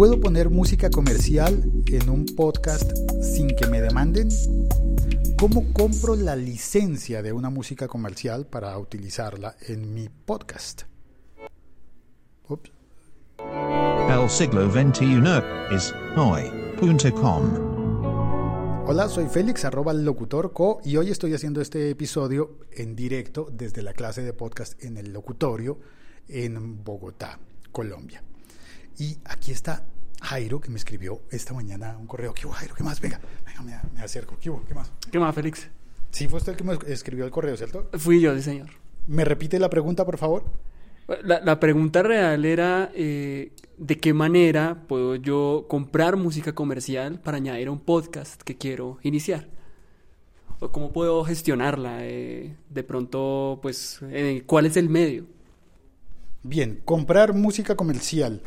¿Puedo poner música comercial en un podcast sin que me demanden? ¿Cómo compro la licencia de una música comercial para utilizarla en mi podcast? Ups. El siglo XXI es hoy.com. Hola, soy Félix, arroba locutor co, y hoy estoy haciendo este episodio en directo desde la clase de podcast en el locutorio en Bogotá, Colombia. Y aquí está Jairo, que me escribió esta mañana un correo. ¿Qué hubo, Jairo? ¿Qué más? Venga, venga, me, me acerco. ¿Qué hubo? ¿Qué más? ¿Qué más, Félix? Sí, fue usted el que me escribió el correo, ¿cierto? Fui yo, sí, señor. ¿Me repite la pregunta, por favor? La, la pregunta real era eh, de qué manera puedo yo comprar música comercial para añadir a un podcast que quiero iniciar. O cómo puedo gestionarla. eh, de pronto, pues, eh, ¿cuál es el medio? Bien, comprar música comercial.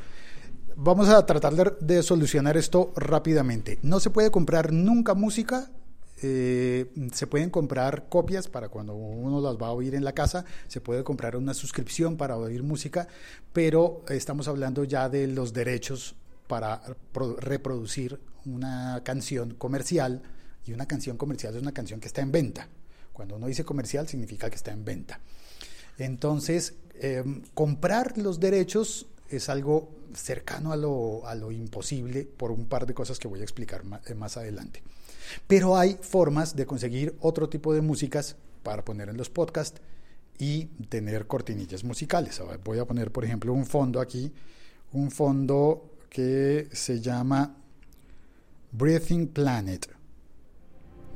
Vamos a tratar de, solucionar esto rápidamente. No se puede comprar nunca música. eh, se pueden comprar copias para cuando uno las va a oír en la casa. Se puede comprar una suscripción para oír música, pero estamos hablando ya de los derechos para pro- reproducir una canción comercial. Y una canción comercial es una canción que está en venta. Cuando uno dice comercial significa que está en venta. Entonces, eh, comprar los derechos es algo cercano a lo, a lo imposible por un par de cosas que voy a explicar eh, más adelante. Pero hay formas de conseguir otro tipo de músicas para poner en los podcasts y tener cortinillas musicales. Voy a poner, por ejemplo, un fondo aquí, un fondo que se llama Breathing Planet.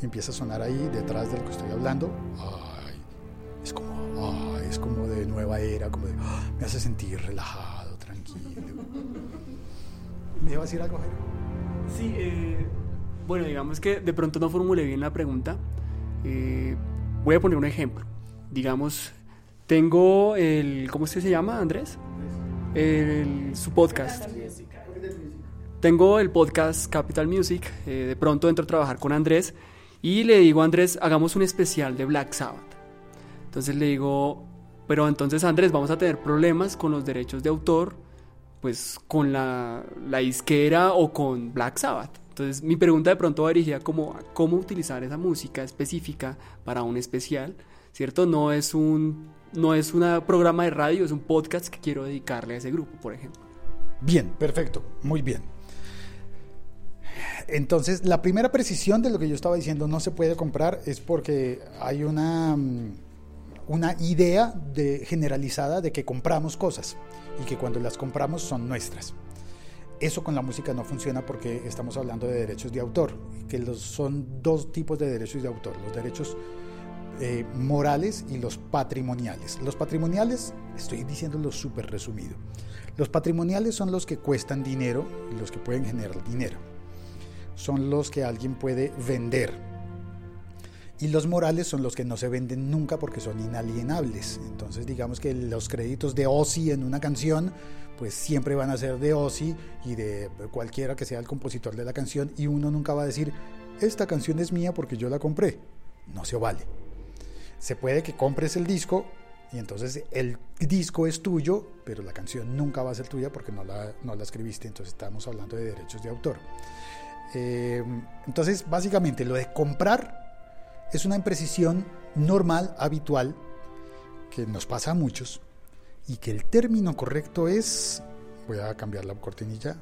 Empieza a sonar ahí detrás del que estoy hablando. Ay, es como, es como de nueva era, como de, ah, me hace sentir relajado, tranquilo. ¿Me iba a decir algo, Jairo? Sí, eh, bueno, digamos que de pronto no formulé bien la pregunta. Eh, voy a poner un ejemplo. Digamos, tengo el. ¿Cómo es que se llama, Andrés? El, su podcast. Tengo el podcast Capital Music. eh, de pronto entro a trabajar con Andrés y le digo a Andrés, hagamos un especial de Black Sabbath. Entonces le digo, pero entonces Andrés, vamos a tener problemas con los derechos de autor pues con la, la disquera o con Black Sabbath. Entonces mi pregunta de pronto va dirigida como a cómo utilizar esa música específica para un especial, ¿cierto? No es un no es un programa de radio, es un podcast que quiero dedicarle a ese grupo, por ejemplo. Bien, perfecto, muy bien. Entonces, la primera precisión de lo que yo estaba diciendo no se puede comprar es porque hay una, mm, una idea de, generalizada de que compramos cosas y que cuando las compramos son nuestras. Eso con la música no funciona porque estamos hablando de derechos de autor, que son dos tipos de derechos de autor, los derechos eh, morales y los patrimoniales. Los patrimoniales, estoy diciéndolo súper resumido, los patrimoniales son los que cuestan dinero y los que pueden generar dinero. Son los que alguien puede vender. Y los morales son los que no se venden nunca porque son inalienables. Entonces digamos que los créditos de Ozzy en una canción pues siempre van a ser de Ozzy y de cualquiera que sea el compositor de la canción y uno nunca va a decir esta canción es mía porque yo la compré. No se vale. Se puede que compres el disco y entonces el disco es tuyo, pero la canción nunca va a ser tuya porque no la, no la escribiste. Entonces estamos hablando de derechos de autor. Eh, entonces, básicamente, lo de comprar es una imprecisión normal, habitual, que nos pasa a muchos, y que el término correcto es, voy a cambiar la cortinilla,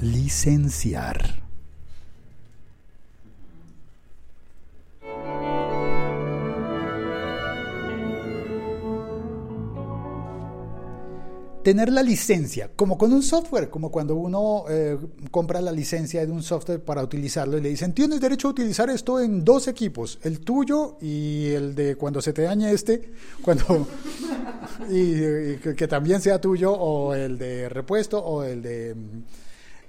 licenciar. Tener la licencia, como con un software, como cuando uno eh, compra la licencia de un software para utilizarlo y le dicen, tienes derecho a utilizar esto en dos equipos, el tuyo y el de cuando se te dañe este, cuando y, que, que también sea tuyo, o el de repuesto, o el de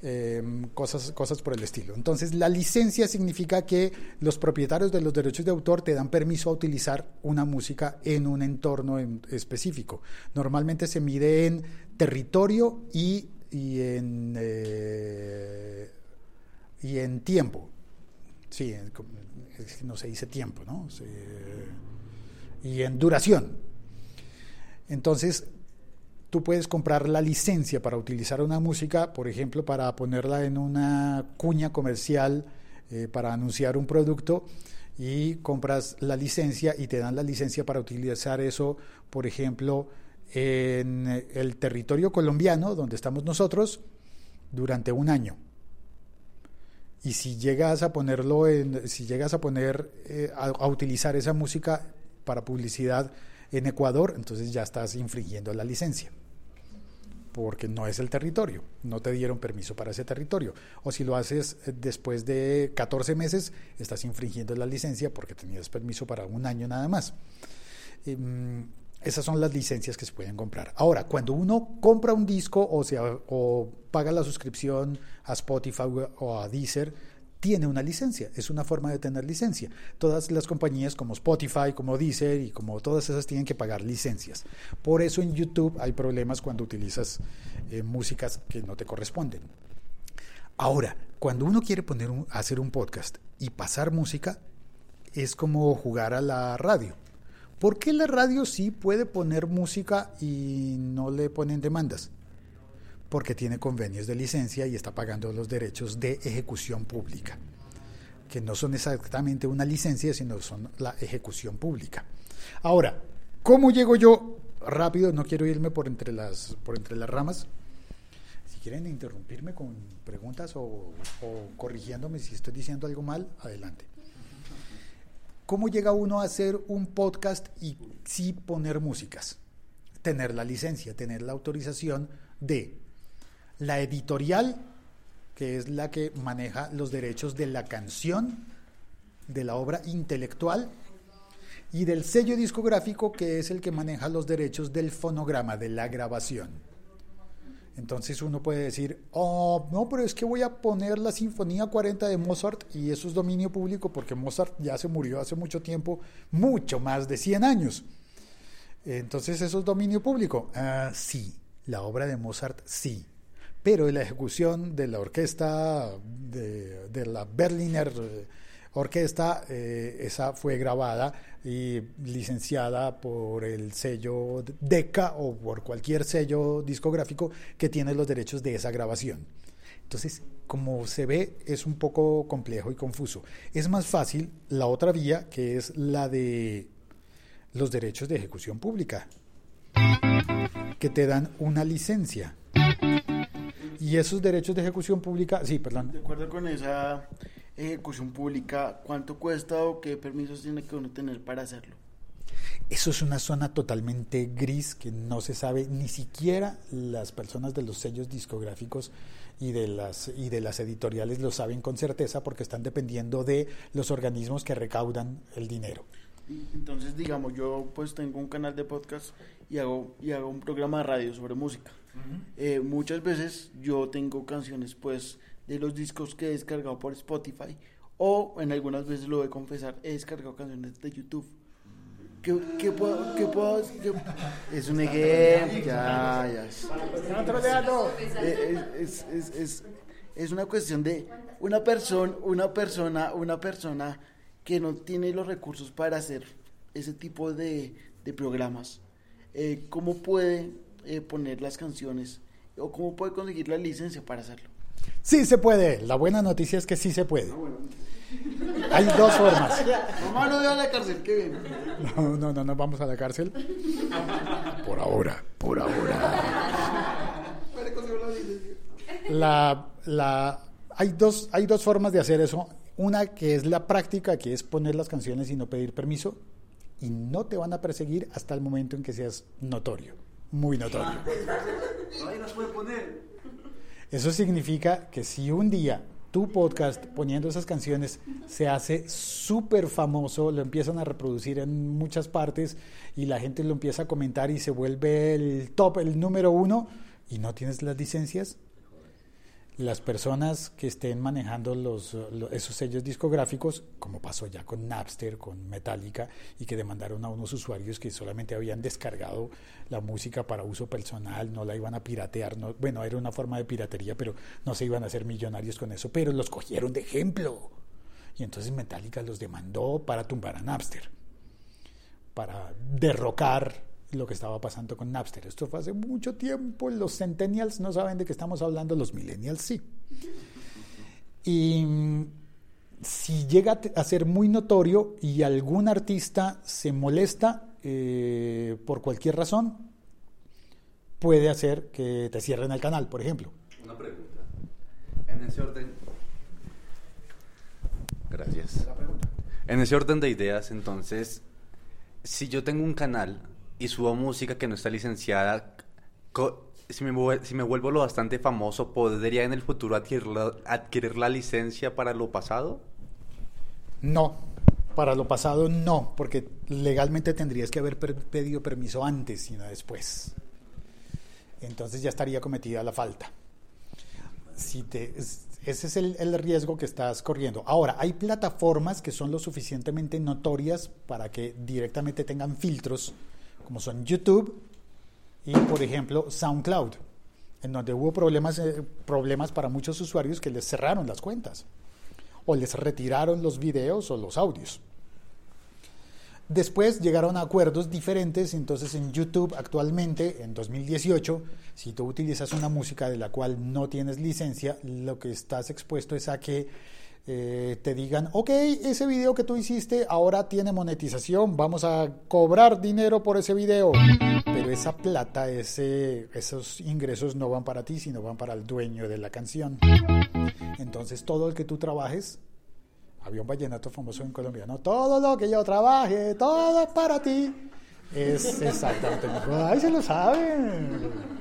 eh, cosas, cosas por el estilo. Entonces, la licencia significa que los propietarios de los derechos de autor te dan permiso a utilizar una música en un entorno en específico. Normalmente se mide en territorio y, y en, eh, y en tiempo. Sí, no se dice tiempo, ¿no? Y en duración. Entonces, tú puedes comprar la licencia para utilizar una música, por ejemplo, para ponerla en una cuña comercial, eh, para anunciar un producto, y compras la licencia y te dan la licencia para utilizar eso, por ejemplo, en el territorio colombiano, donde estamos nosotros, durante un año. Y si llegas a ponerlo en, si llegas a poner, eh, a utilizar esa música para publicidad en Ecuador, entonces ya estás infringiendo la licencia porque no es el territorio, no te dieron permiso para ese territorio. O si lo haces eh, después de 14 meses, estás infringiendo la licencia porque tenías permiso para un año nada más. Em, esas son las licencias que se pueden comprar. Ahora, cuando uno compra un disco o, o paga la suscripción a Spotify o a Deezer, tiene una licencia, es una forma de tener licencia. Todas las compañías como Spotify, como Deezer y como todas esas tienen que pagar licencias. Por eso en YouTube hay problemas cuando utilizas eh, músicas que no te corresponden. Ahora, cuando uno quiere poner hacer un podcast y pasar música, es como jugar a la radio. ¿Por qué la radio sí puede poner música y no le ponen demandas? Porque tiene convenios de licencia y está pagando los derechos de ejecución pública, que no son exactamente una licencia, sino son la ejecución pública. Ahora, ¿cómo llego yo? Rápido, no quiero irme por entre las, por entre las ramas. Si quieren interrumpirme con preguntas o, o corrigiéndome si estoy diciendo algo mal, adelante. ¿Cómo llega uno a hacer un podcast y sí poner músicas? Tener la licencia, tener la autorización de la editorial, que es la que maneja los derechos de la canción, de la obra intelectual, y del sello discográfico, que es el que maneja los derechos del fonograma, de la grabación. Entonces uno puede decir, oh, no, pero es que voy a poner la Sinfonía 40 de Mozart y eso es dominio público porque Mozart ya se murió hace mucho tiempo, mucho más de 100 años. Entonces eso es dominio público. Ah, sí, la obra de Mozart sí pero la ejecución de la orquesta, de, la Berliner eh, Orquesta, eh, esa fue grabada y licenciada por el sello DECA o por cualquier sello discográfico que tiene los derechos de esa grabación. Entonces, como se ve, es un poco complejo y confuso. Es más fácil la otra vía, que es la de los derechos de ejecución pública, que te dan una licencia y esos derechos de ejecución pública, sí, perdón. De acuerdo con esa ejecución pública, ¿cuánto cuesta o qué permisos tiene que uno tener para hacerlo? Eso es una zona totalmente gris que no se sabe, ni siquiera las personas de los sellos discográficos y de las y de las editoriales lo saben con certeza porque están dependiendo de los organismos que recaudan el dinero. Entonces, digamos, yo pues tengo un canal de podcast y hago y hago un programa de radio sobre música. Eh, muchas veces yo tengo canciones pues de los discos que he descargado por Spotify o en algunas veces lo voy a confesar, he descargado canciones de YouTube. ¿Qué, qué puedo, qué puedo es un ejemplo, ya, ya. Eh, es, es, es, es, una cuestión de una persona, una persona, una persona que no tiene los recursos para hacer ese tipo de, de programas. Eh, ¿Cómo puede eh, poner las canciones o cómo puede conseguir la licencia para hacerlo. Sí se puede. La buena noticia es que sí se puede. Hay dos formas. Mamá no a la cárcel, qué bien. No, no, no, no vamos a la cárcel. Por ahora, por ahora. La, la, hay, dos, hay dos formas de hacer eso. Una que es la práctica, que es poner las canciones y no pedir permiso. Y no te van a perseguir hasta el momento en que seas notorio muy notorio. Eso significa que si un día tu podcast poniendo esas canciones se hace súper famoso, lo empiezan a reproducir en muchas partes y la gente lo empieza a comentar y se vuelve el top, el número uno y no tienes las licencias, las personas que estén manejando los, esos sellos discográficos, como pasó ya con Napster, con Metallica, y que demandaron a unos usuarios que solamente habían descargado la música para uso personal, no la iban a piratear, no, bueno, era una forma de piratería, pero no se iban a hacer millonarios con eso, pero los cogieron de ejemplo. Y entonces Metallica los demandó para tumbar a Napster, para derrocar lo que estaba pasando con Napster. Esto fue hace mucho tiempo, los centennials no saben de qué estamos hablando, los millennials sí. Y si llega a ser muy notorio y algún artista se molesta eh, por cualquier razón, puede hacer que te cierren el canal, por ejemplo. Una pregunta. En ese orden. Gracias. En ese orden de ideas, entonces, si yo tengo un canal y subo música que no está licenciada, si me, si me vuelvo lo bastante famoso, ¿podría en el futuro adquirir la, adquirir la licencia para lo pasado? No, para lo pasado no, porque legalmente tendrías que haber pedido permiso antes y no después. Entonces ya estaría cometida la falta. Si te, ese es el, riesgo que estás corriendo. Ahora, hay plataformas que son lo suficientemente notorias para que directamente tengan filtros, como son YouTube y, por ejemplo, SoundCloud, en donde hubo problemas, eh, problemas para muchos usuarios que les cerraron las cuentas o les retiraron los videos o los audios. Después llegaron a acuerdos diferentes, entonces en YouTube actualmente, en 2018, si tú utilizas una música de la cual no tienes licencia, lo que estás expuesto es a que eh, te digan, ok, ese video que tú hiciste ahora tiene monetización, vamos a cobrar dinero por ese video, pero esa plata, ese, esos ingresos no van para ti, sino van para el dueño de la canción. Entonces todo el que tú trabajes había un vallenato famoso en Colombia, ¿no? Todo lo que yo trabaje, todo es para ti. Es exactamente. Ay, se lo saben.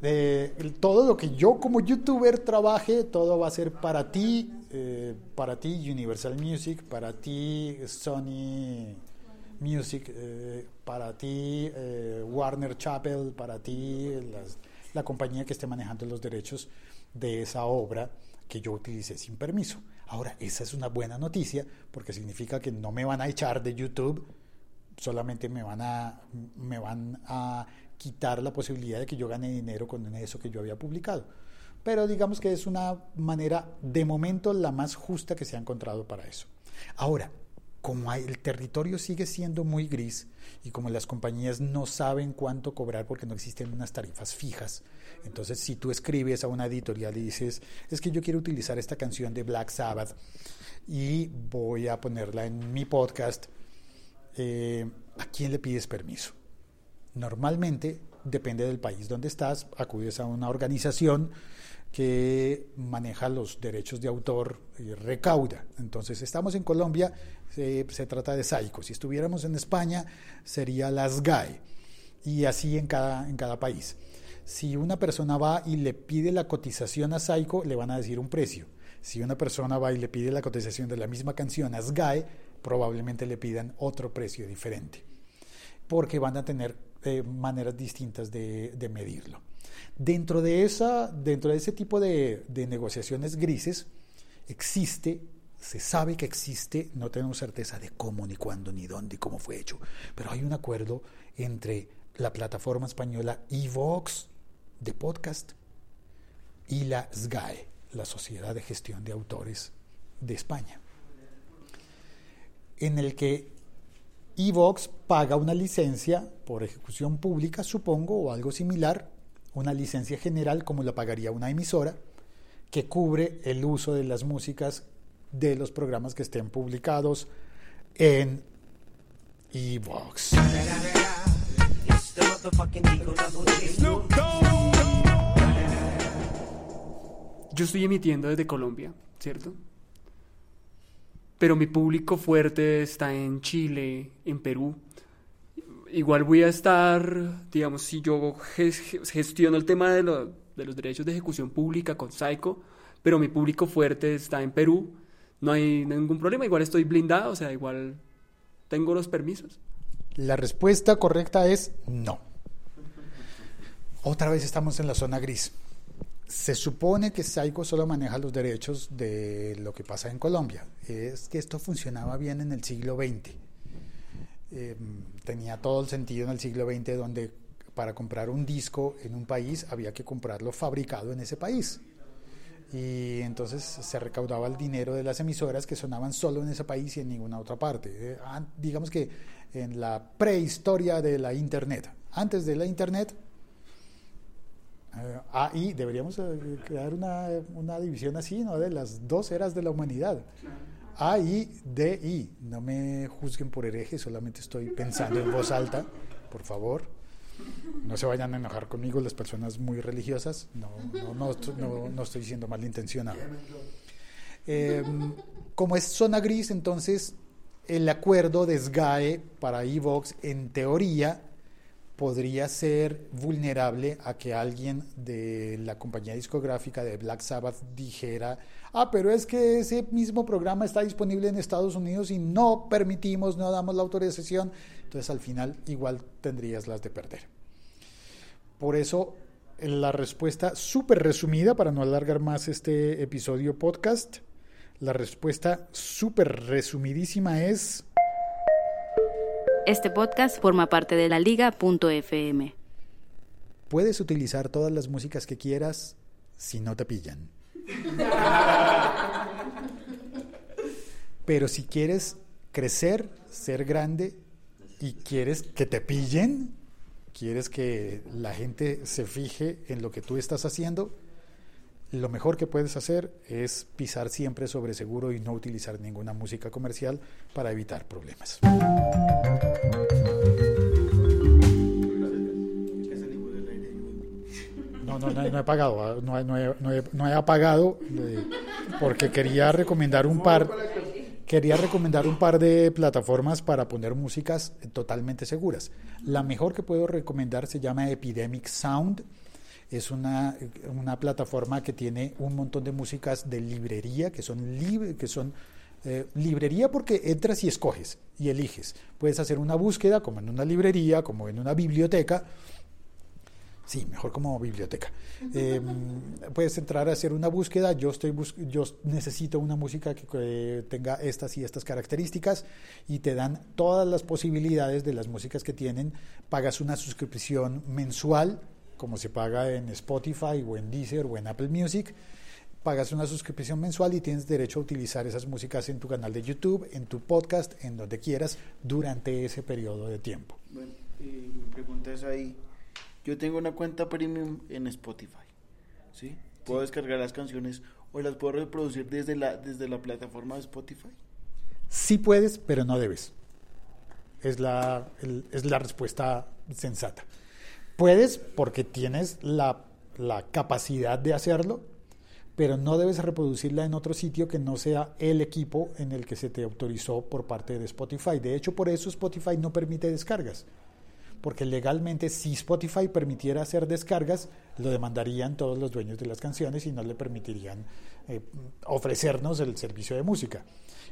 De, todo lo que yo como youtuber trabaje, todo va a ser para ti, eh, para ti Universal Music, para ti Sony Music, eh, para ti eh, Warner Chapel, para ti la compañía que esté manejando los derechos de esa obra que yo utilicé sin permiso. Ahora, esa es una buena noticia porque significa que no me van a echar de YouTube, solamente me van a, me van a quitar la posibilidad de que yo gane dinero con eso que yo había publicado. Pero digamos que es una manera, de momento, la más justa que se ha encontrado para eso. Ahora, como el territorio sigue siendo muy gris y como las compañías no saben cuánto cobrar porque no existen unas tarifas fijas, entonces si tú escribes a una editorial y dices, es que yo quiero utilizar esta canción de Black Sabbath y voy a ponerla en mi podcast, eh, ¿a quién le pides permiso? Normalmente, depende del país donde estás, acudes a una organización que maneja los derechos de autor y recauda. Entonces, estamos en Colombia, se, trata de Saico. Si estuviéramos en España, sería las GAE. Y así en cada, en cada país. Si una persona va y le pide la cotización a Saico, le van a decir un precio. Si una persona va y le pide la cotización de la misma canción a SGAE, probablemente le pidan otro precio diferente. Porque van a tener maneras distintas de, de medirlo. Dentro de, esa, dentro de ese tipo de, negociaciones grises existe se sabe que existe, no tenemos certeza de cómo, ni cuándo, ni dónde, y cómo fue hecho, pero hay un acuerdo entre la plataforma española Evox de podcast y la SGAE, la Sociedad de Gestión de Autores de España, en el que Evox paga una licencia por ejecución pública, supongo, o algo similar, una licencia general como la pagaría una emisora que cubre el uso de las músicas de los programas que estén publicados en Evox. Yo estoy emitiendo desde Colombia, ¿cierto? Pero mi público fuerte está en Chile, en Perú, igual voy a estar, digamos, si yo gestiono el tema de, de los derechos de ejecución pública con Psycho, pero mi público fuerte está en Perú, no hay ningún problema, igual estoy blindado, o sea, igual tengo los permisos. La respuesta correcta es no. Otra vez estamos en la zona gris. Se supone que Psycho solo maneja los derechos de lo que pasa en Colombia. Es que esto funcionaba bien en el siglo XX Em, tenía todo el sentido en el siglo XX donde para comprar un disco en un país había que comprarlo fabricado en ese país. y entonces se recaudaba el dinero de las emisoras que sonaban solo en ese país y en ninguna otra parte. Eh, an- digamos que en la prehistoria de la Internet. Antes de la Internet, eh, ahí deberíamos eh, crear una, una división así, ¿no? De las dos eras de la humanidad. A, I, D, I. No me juzguen por hereje, solamente estoy pensando en voz alta, por favor. No se vayan a enojar conmigo las personas muy religiosas. No, no, no, estoy- no- no estoy siendo malintencionado. Eh, como es zona gris, entonces el acuerdo de SGAE para Evox, en teoría, podría ser vulnerable a que alguien de la compañía discográfica de Black Sabbath dijera, ah, pero es que ese mismo programa está disponible en Estados Unidos y no permitimos, no damos la autorización. Entonces al final igual tendrías las de perder. Por eso la respuesta súper resumida, para no alargar más este episodio podcast, la respuesta súper resumidísima es... Este podcast forma parte de la liga.fm. Puedes utilizar todas las músicas que quieras si no te pillan. Pero si quieres crecer, ser grande y quieres que te pillen, quieres que la gente se fije en lo que tú estás haciendo, lo mejor que puedes hacer es pisar siempre sobre seguro y no utilizar ninguna música comercial para evitar problemas. No, no, no, no he pagado, ah, no, no he, no he- no he apagado eh, porque quería recomendar un par, quería recomendar un par de plataformas para poner músicas totalmente seguras. La mejor que puedo recomendar se llama Epidemic Sound. Es una, una plataforma que tiene un montón de músicas de librería que son libre, que son eh, librería porque entras y escoges y eliges. Puedes hacer una búsqueda como en una librería, como en una biblioteca. Sí, mejor como biblioteca. Eh, puedes entrar a hacer una búsqueda. Yo estoy bus- yo necesito una música que, que tenga estas y estas características y te dan todas las posibilidades de las músicas que tienen. Pagas una suscripción mensual, como se paga en Spotify o en Deezer o en Apple Music. Pagas una suscripción mensual y tienes derecho a utilizar esas músicas en tu canal de YouTube, en tu podcast, en donde quieras, durante ese periodo de tiempo. Bueno, y mi pregunta es ahí. Yo tengo una cuenta premium en Spotify. ¿Sí? ¿Puedo descargar las canciones o las puedo reproducir desde la, desde la plataforma de Spotify? Sí puedes, pero no debes. Es la, el- es la respuesta sensata. Puedes porque tienes la, capacidad de hacerlo, pero no debes reproducirla en otro sitio que no sea el equipo en el que se te autorizó por parte de Spotify. De hecho, por eso Spotify no permite descargas. Porque legalmente, si Spotify permitiera hacer descargas, lo demandarían todos los dueños de las canciones y no le permitirían eh, ofrecernos el servicio de música.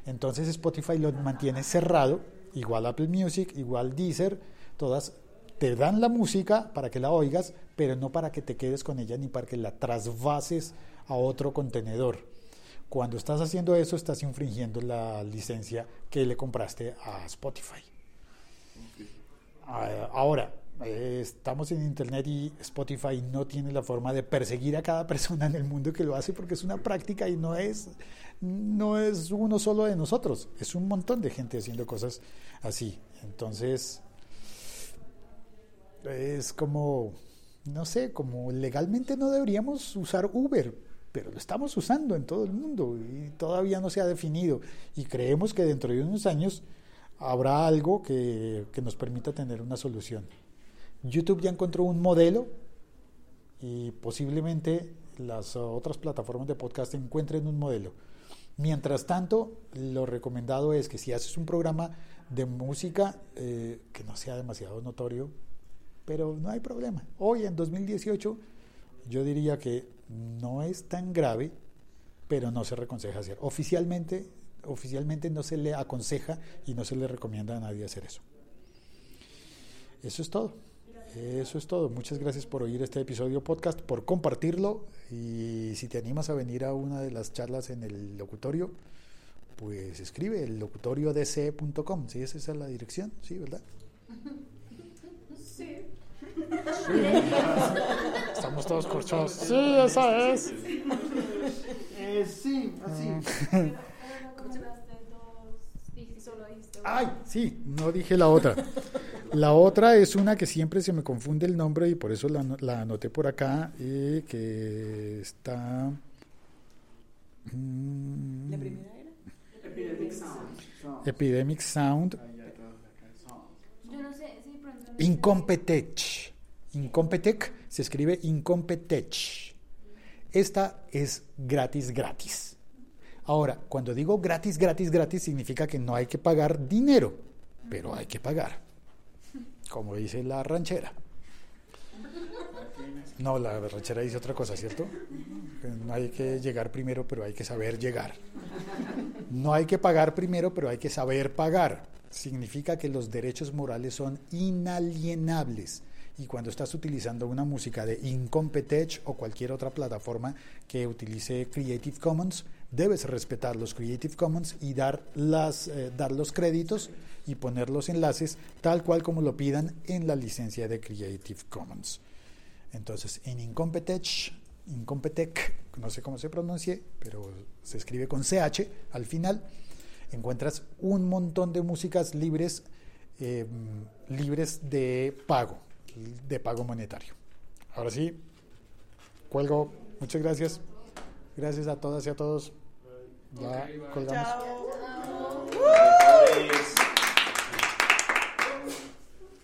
Entonces Spotify lo mantiene cerrado, igual Apple Music, igual Deezer, todas te dan la música para que la oigas, pero no para que te quedes con ella ni para que la trasvases a otro contenedor. Cuando estás haciendo eso, estás infringiendo la licencia que le compraste a Spotify. Ah, Ahora, eh, estamos en Internet y Spotify no tiene la forma de perseguir a cada persona en el mundo que lo hace porque es una práctica y no es, no es uno solo de nosotros, es un montón de gente haciendo cosas así. Entonces, es como, no sé, como legalmente no deberíamos usar Uber, pero lo estamos usando en todo el mundo y todavía no se ha definido. Y creemos que dentro de unos años habrá algo que, que nos permita tener una solución. YouTube ya encontró un modelo y posiblemente las otras plataformas de podcast encuentren un modelo. Mientras tanto, lo recomendado es que si haces un programa de música eh, que no sea demasiado notorio, pero no hay problema. Hoy en 2018 yo diría que no es tan grave, pero no se reconseja hacer. Oficialmente, oficialmente no se le aconseja y no se le recomienda a nadie hacer eso. Eso es todo. Eso es todo. Muchas gracias por oír este episodio podcast, por compartirlo y si te animas a venir a una de las charlas en el locutorio, pues escribe el locutoriodc.com. ¿Sí? Esa es la dirección, ¿sí? ¿Verdad? Sí. Estamos todos corchados. Sí, esa es. Eh, sí, así. Ay, sí, no dije la otra. La otra es una que siempre se me confunde el nombre y por eso la, ano- la anoté por acá, y que está... mm, ¿La primera era? Epidemic Sound Yo no sé pronto. Incompetech. Incompetech se escribe Incompetech. Esta es gratis, gratis. Ahora, cuando digo gratis, gratis, gratis, significa que no hay que pagar dinero, pero hay que pagar. Como dice la ranchera. No, la ranchera dice otra cosa, ¿cierto? No hay que llegar primero, pero hay que saber llegar. No hay que pagar primero, pero hay que saber pagar. Significa que los derechos morales son inalienables. Y cuando estás utilizando una música de Incompetech o cualquier otra plataforma que utilice Creative Commons, debes respetar los Creative Commons y dar, las, eh, dar los créditos y poner los enlaces tal cual como lo pidan en la licencia de Creative Commons. Entonces, en Incompetech, Incompetech, no sé cómo se pronuncie, pero se escribe con CH al final, encuentras un montón de músicas libres, eh, libres de pago, de pago monetario. Ahora sí, cuelgo. Muchas gracias. Gracias a todas y a todos. Ya colgamos. Chao.